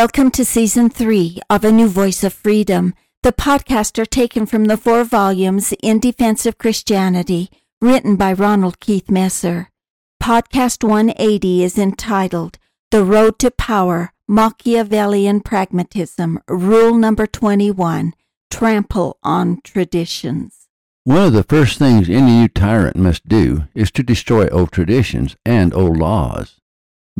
Welcome to season three of A New Voice of Freedom. The podcast are taken from the four volumes In Defense of Christianity, written by Ronald Keith Messer. Podcast 180 is entitled The Road to Power Machiavellian Pragmatism, Rule Number 21 Trample on Traditions. One of the first things any new tyrant must do is to destroy old traditions and old laws.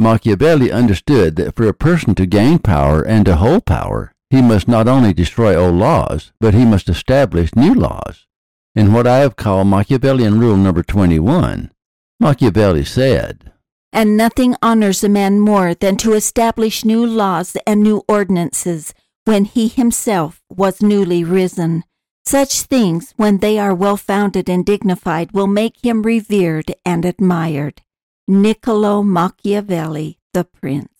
Machiavelli understood that for a person to gain power and to hold power, he must not only destroy old laws, but he must establish new laws. In what I have called Machiavellian rule number 21, Machiavelli said, And nothing honors a man more than to establish new laws and new ordinances when he himself was newly risen. Such things, when they are well founded and dignified, will make him revered and admired. Niccolo Machiavelli, the Prince.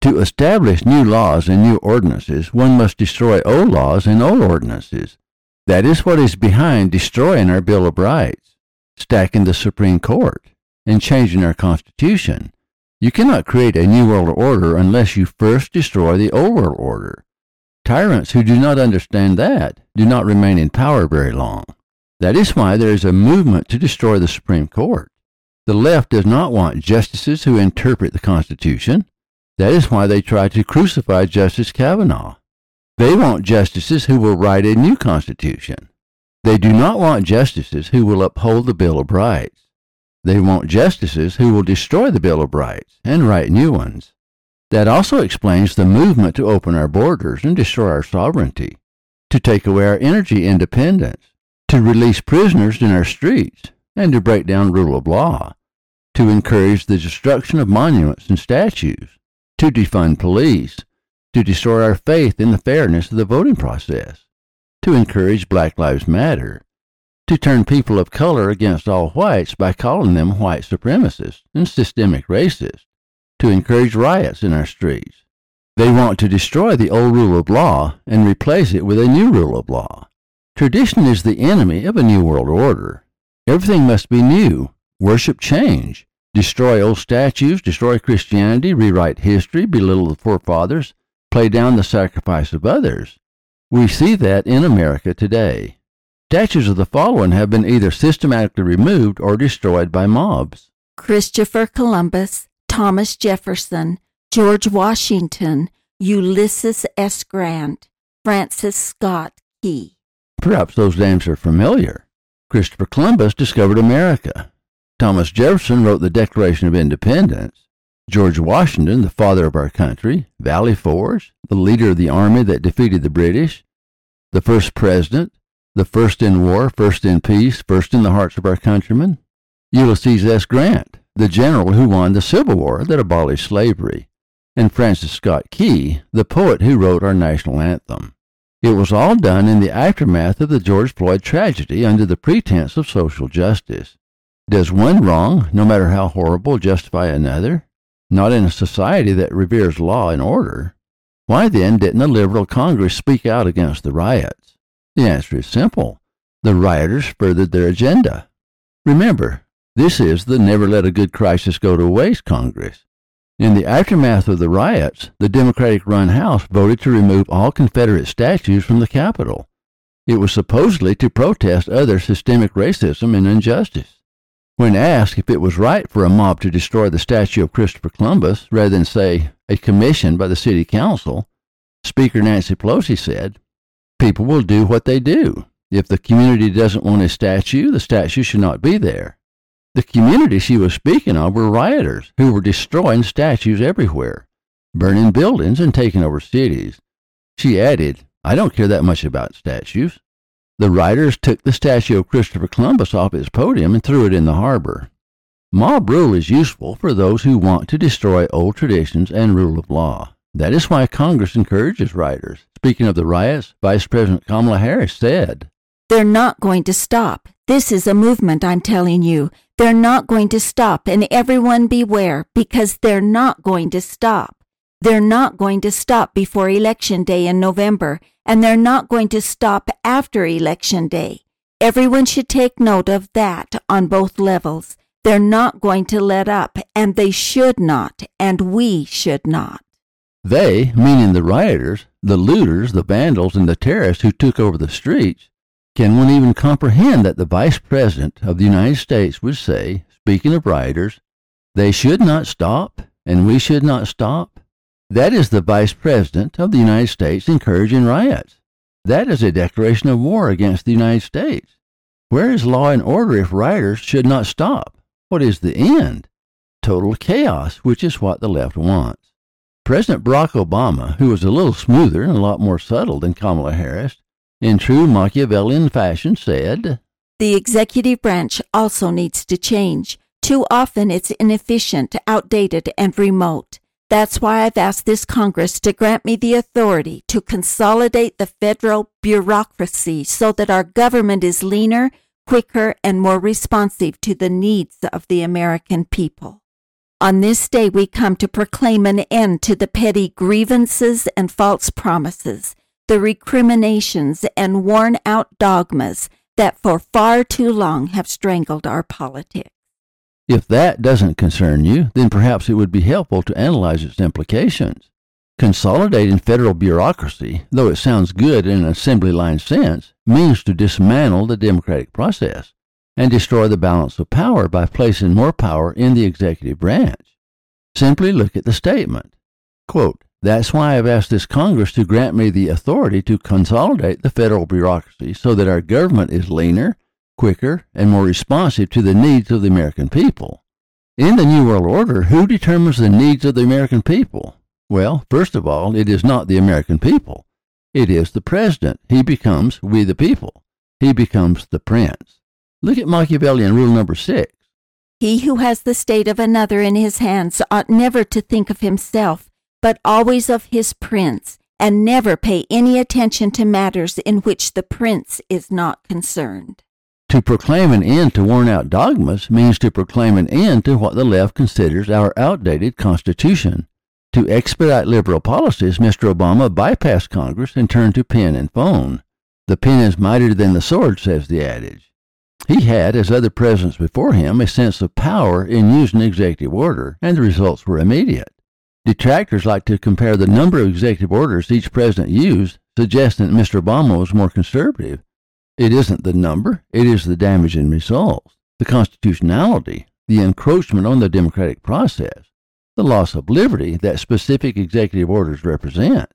To establish new laws and new ordinances, one must destroy old laws and old ordinances. That is what is behind destroying our Bill of Rights, stacking the Supreme Court, and changing our Constitution. You cannot create a new world order unless you first destroy the old world order. Tyrants who do not understand that do not remain in power very long. That is why there is a movement to destroy the Supreme Court. The left does not want justices who interpret the Constitution. That is why they try to crucify Justice Kavanaugh. They want justices who will write a new Constitution. They do not want justices who will uphold the Bill of Rights. They want justices who will destroy the Bill of Rights and write new ones. That also explains the movement to open our borders and destroy our sovereignty, to take away our energy independence, to release prisoners in our streets, and to break down rule of law, to encourage the destruction of monuments and statues, to defund police, to destroy our faith in the fairness of the voting process, to encourage Black Lives Matter, to turn people of color against all whites by calling them white supremacists and systemic racists, to encourage riots in our streets. They want to destroy the old rule of law and replace it with a new rule of law. Tradition is the enemy of a new world order. Everything must be new. Worship change. Destroy old statues, destroy Christianity, rewrite history, belittle the forefathers, play down the sacrifice of others. We see that in America today. Statues of the fallen have been either systematically removed or destroyed by mobs. Christopher Columbus, Thomas Jefferson, George Washington, Ulysses S. Grant, Francis Scott Key. Perhaps those names are familiar. Christopher Columbus discovered America. Thomas Jefferson wrote the Declaration of Independence. George Washington, the father of our country, Valley Forge, the leader of the army that defeated the British, the first president, the first in war, first in peace, first in the hearts of our countrymen, Ulysses S. Grant, the general who won the Civil War that abolished slavery, and Francis Scott Key, the poet who wrote our national anthem. It was all done in the aftermath of the George Floyd tragedy under the pretense of social justice. Does one wrong, no matter how horrible, justify another? Not in a society that reveres law and order. Why then didn't a liberal Congress speak out against the riots? The answer is simple. The rioters furthered their agenda. Remember, this is the Never Let a Good Crisis Go to Waste Congress. In the aftermath of the riots, the Democratic run House voted to remove all Confederate statues from the Capitol. It was supposedly to protest other systemic racism and injustice. When asked if it was right for a mob to destroy the statue of Christopher Columbus rather than, say, a commission by the city council, Speaker Nancy Pelosi said, People will do what they do. If the community doesn't want a statue, the statue should not be there. The community she was speaking of were rioters who were destroying statues everywhere, burning buildings and taking over cities. She added, I don't care that much about statues. The rioters took the statue of Christopher Columbus off its podium and threw it in the harbor. Mob rule is useful for those who want to destroy old traditions and rule of law. That is why Congress encourages rioters. Speaking of the riots, Vice President Kamala Harris said, They're not going to stop. This is a movement, I'm telling you. They're not going to stop, and everyone beware, because they're not going to stop. They're not going to stop before Election Day in November, and they're not going to stop after Election Day. Everyone should take note of that on both levels. They're not going to let up, and they should not, and we should not. They, meaning the rioters, the looters, the vandals, and the terrorists who took over the streets, can one even comprehend that the Vice President of the United States would say, speaking of rioters, they should not stop and we should not stop? That is the Vice President of the United States encouraging riots. That is a declaration of war against the United States. Where is law and order if rioters should not stop? What is the end? Total chaos, which is what the left wants. President Barack Obama, who was a little smoother and a lot more subtle than Kamala Harris, in true Machiavellian fashion said, The executive branch also needs to change. Too often it's inefficient, outdated, and remote. That's why I've asked this Congress to grant me the authority to consolidate the federal bureaucracy so that our government is leaner, quicker, and more responsive to the needs of the American people. On this day, we come to proclaim an end to the petty grievances and false promises the recriminations and worn out dogmas that for far too long have strangled our politics. If that doesn't concern you, then perhaps it would be helpful to analyze its implications. Consolidating federal bureaucracy, though it sounds good in an assembly line sense, means to dismantle the democratic process and destroy the balance of power by placing more power in the executive branch. Simply look at the statement. Quote, that's why I've asked this Congress to grant me the authority to consolidate the federal bureaucracy so that our government is leaner, quicker, and more responsive to the needs of the American people. In the New World Order, who determines the needs of the American people? Well, first of all, it is not the American people. It is the president. He becomes we the people. He becomes the prince. Look at Machiavellian rule number six. He who has the state of another in his hands ought never to think of himself, but always of his prince, and never pay any attention to matters in which the prince is not concerned. To proclaim an end to worn out dogmas means to proclaim an end to what the left considers our outdated Constitution. To expedite liberal policies, Mr. Obama bypassed Congress and turned to pen and phone. The pen is mightier than the sword, says the adage. He had, as other presidents before him, a sense of power in using executive order, and the results were immediate. Detractors like to compare the number of executive orders each president used, suggesting that Mr. Obama was more conservative. It isn't the number, it is the damage and results, the constitutionality, the encroachment on the democratic process, the loss of liberty that specific executive orders represent.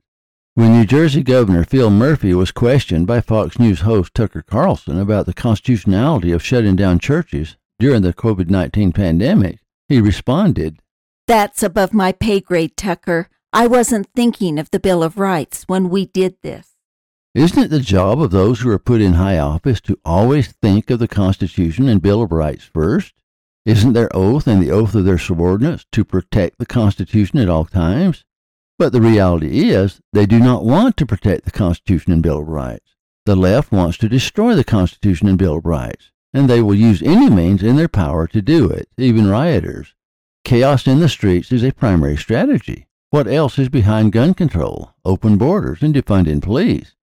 When New Jersey Governor Phil Murphy was questioned by Fox News host Tucker Carlson about the constitutionality of shutting down churches during the COVID 19 pandemic, he responded, that's above my pay grade, Tucker. I wasn't thinking of the Bill of Rights when we did this. Isn't it the job of those who are put in high office to always think of the Constitution and Bill of Rights first? Isn't their oath and the oath of their subordinates to protect the Constitution at all times? But the reality is, they do not want to protect the Constitution and Bill of Rights. The left wants to destroy the Constitution and Bill of Rights, and they will use any means in their power to do it, even rioters. Chaos in the streets is a primary strategy. What else is behind gun control, open borders, and defunding police?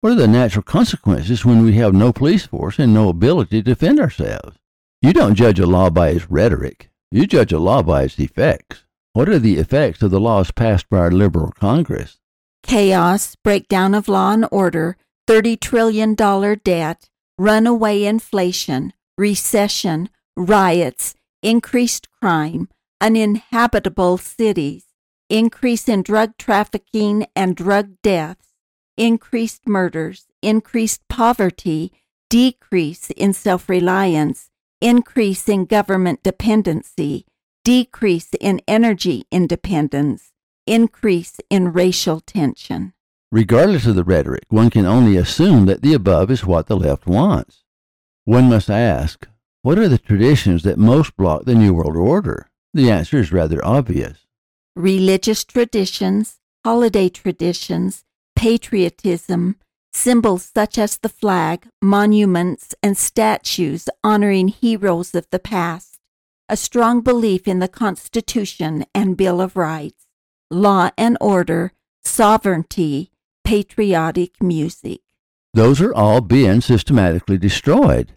What are the natural consequences when we have no police force and no ability to defend ourselves? You don't judge a law by its rhetoric. You judge a law by its effects. What are the effects of the laws passed by our liberal Congress? Chaos, breakdown of law and order, $30 trillion debt, runaway inflation, recession, riots, increased crime, uninhabitable cities, increase in drug trafficking and drug deaths, increased murders, increased poverty, decrease in self reliance, increase in government dependency, decrease in energy independence, increase in racial tension. Regardless of the rhetoric, one can only assume that the above is what the left wants. One must ask, what are the traditions that most block the New World Order? The answer is rather obvious. Religious traditions, holiday traditions, patriotism, symbols such as the flag, monuments, and statues honoring heroes of the past, a strong belief in the Constitution and Bill of Rights, law and order, sovereignty, patriotic music. Those are all being systematically destroyed.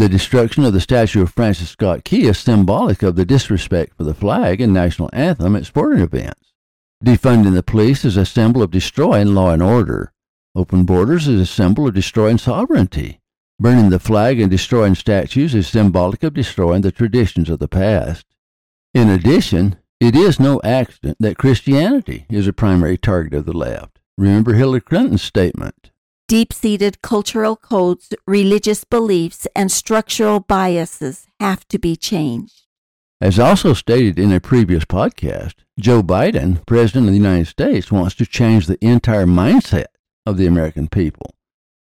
The destruction of the statue of Francis Scott Key is symbolic of the disrespect for the flag and national anthem at sporting events. Defunding the police is a symbol of destroying law and order. Open borders is a symbol of destroying sovereignty. Burning the flag and destroying statues is symbolic of destroying the traditions of the past. In addition, it is no accident that Christianity is a primary target of the left. Remember Hillary Clinton's statement. Deep seated cultural codes, religious beliefs, and structural biases have to be changed. As also stated in a previous podcast, Joe Biden, President of the United States, wants to change the entire mindset of the American people.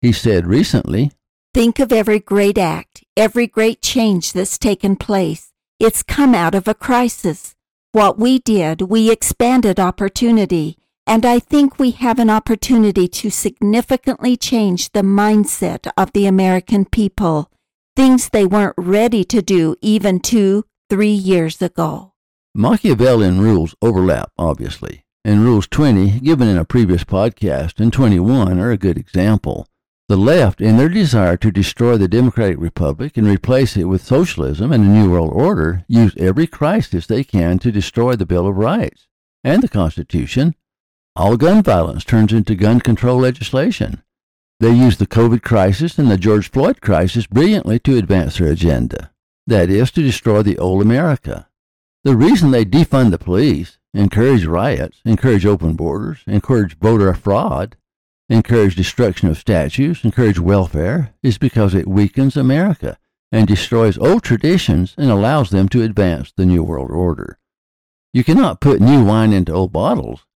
He said recently, Think of every great act, every great change that's taken place. It's come out of a crisis. What we did, we expanded opportunity, and I think we have an opportunity to significantly change the mindset of the American people, things they weren't ready to do even two, three years ago. Machiavellian rules overlap, obviously, and Rules 20, given in a previous podcast, and 21 are a good example. The left, in their desire to destroy the Democratic Republic and replace it with socialism and a New World Order, use every crisis they can to destroy the Bill of Rights and the Constitution. All gun violence turns into gun control legislation. They use the COVID crisis and the George Floyd crisis brilliantly to advance their agenda. That is, to destroy the old America. The reason they defund the police, encourage riots, encourage open borders, encourage voter fraud, encourage destruction of statues, encourage welfare, is because it weakens America and destroys old traditions and allows them to advance the New World Order. You cannot put new wine into old bottles,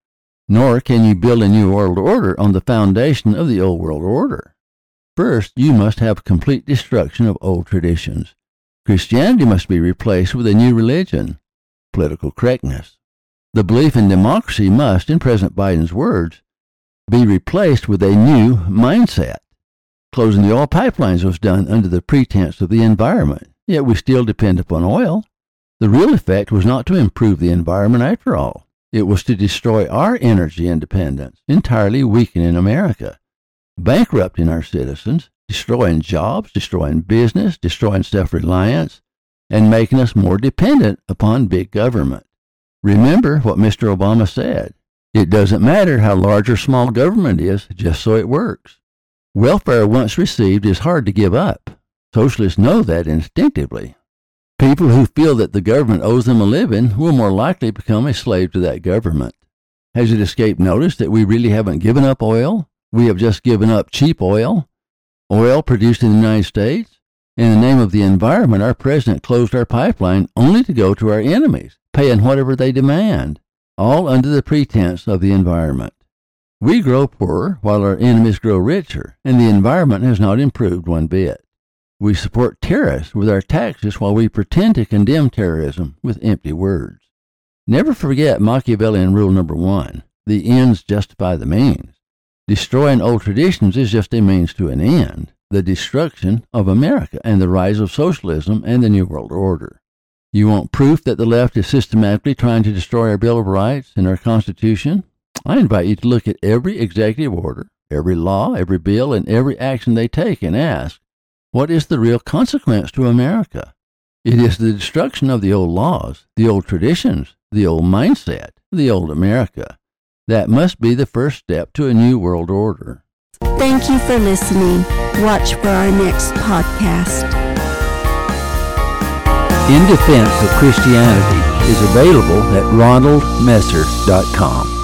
nor can you build a New World Order on the foundation of the Old World Order. First, you must have complete destruction of old traditions. Christianity must be replaced with a new religion, political correctness. The belief in democracy must, in President Biden's words, be replaced with a new mindset. Closing the oil pipelines was done under the pretense of the environment, yet we still depend upon oil. The real effect was not to improve the environment after all. It was to destroy our energy independence, entirely weakening America, bankrupting our citizens, destroying jobs, destroying business, destroying self reliance, and making us more dependent upon big government. Remember what Mr. Obama said it doesn't matter how large or small government is, just so it works. Welfare once received is hard to give up. Socialists know that instinctively. People who feel that the government owes them a living will more likely become a slave to that government. Has it escaped notice that we really haven't given up oil? We have just given up cheap oil, oil produced in the United States. In the name of the environment, our president closed our pipeline only to go to our enemies, paying whatever they demand all under the pretense of the environment. We grow poorer while our enemies grow richer, and the environment has not improved one bit. We support terrorists with our taxes while we pretend to condemn terrorism with empty words. Never forget Machiavellian rule number one the ends justify the means. Destroying old traditions is just a means to an end the destruction of America and the rise of socialism and the New World Order. You want proof that the left is systematically trying to destroy our Bill of Rights and our Constitution? I invite you to look at every executive order, every law, every bill, and every action they take and ask, what is the real consequence to America? It is the destruction of the old laws, the old traditions, the old mindset, the old America. That must be the first step to a new world order. Thank you for listening. Watch for our next podcast. In Defense of Christianity is available at ronaldmesser.com.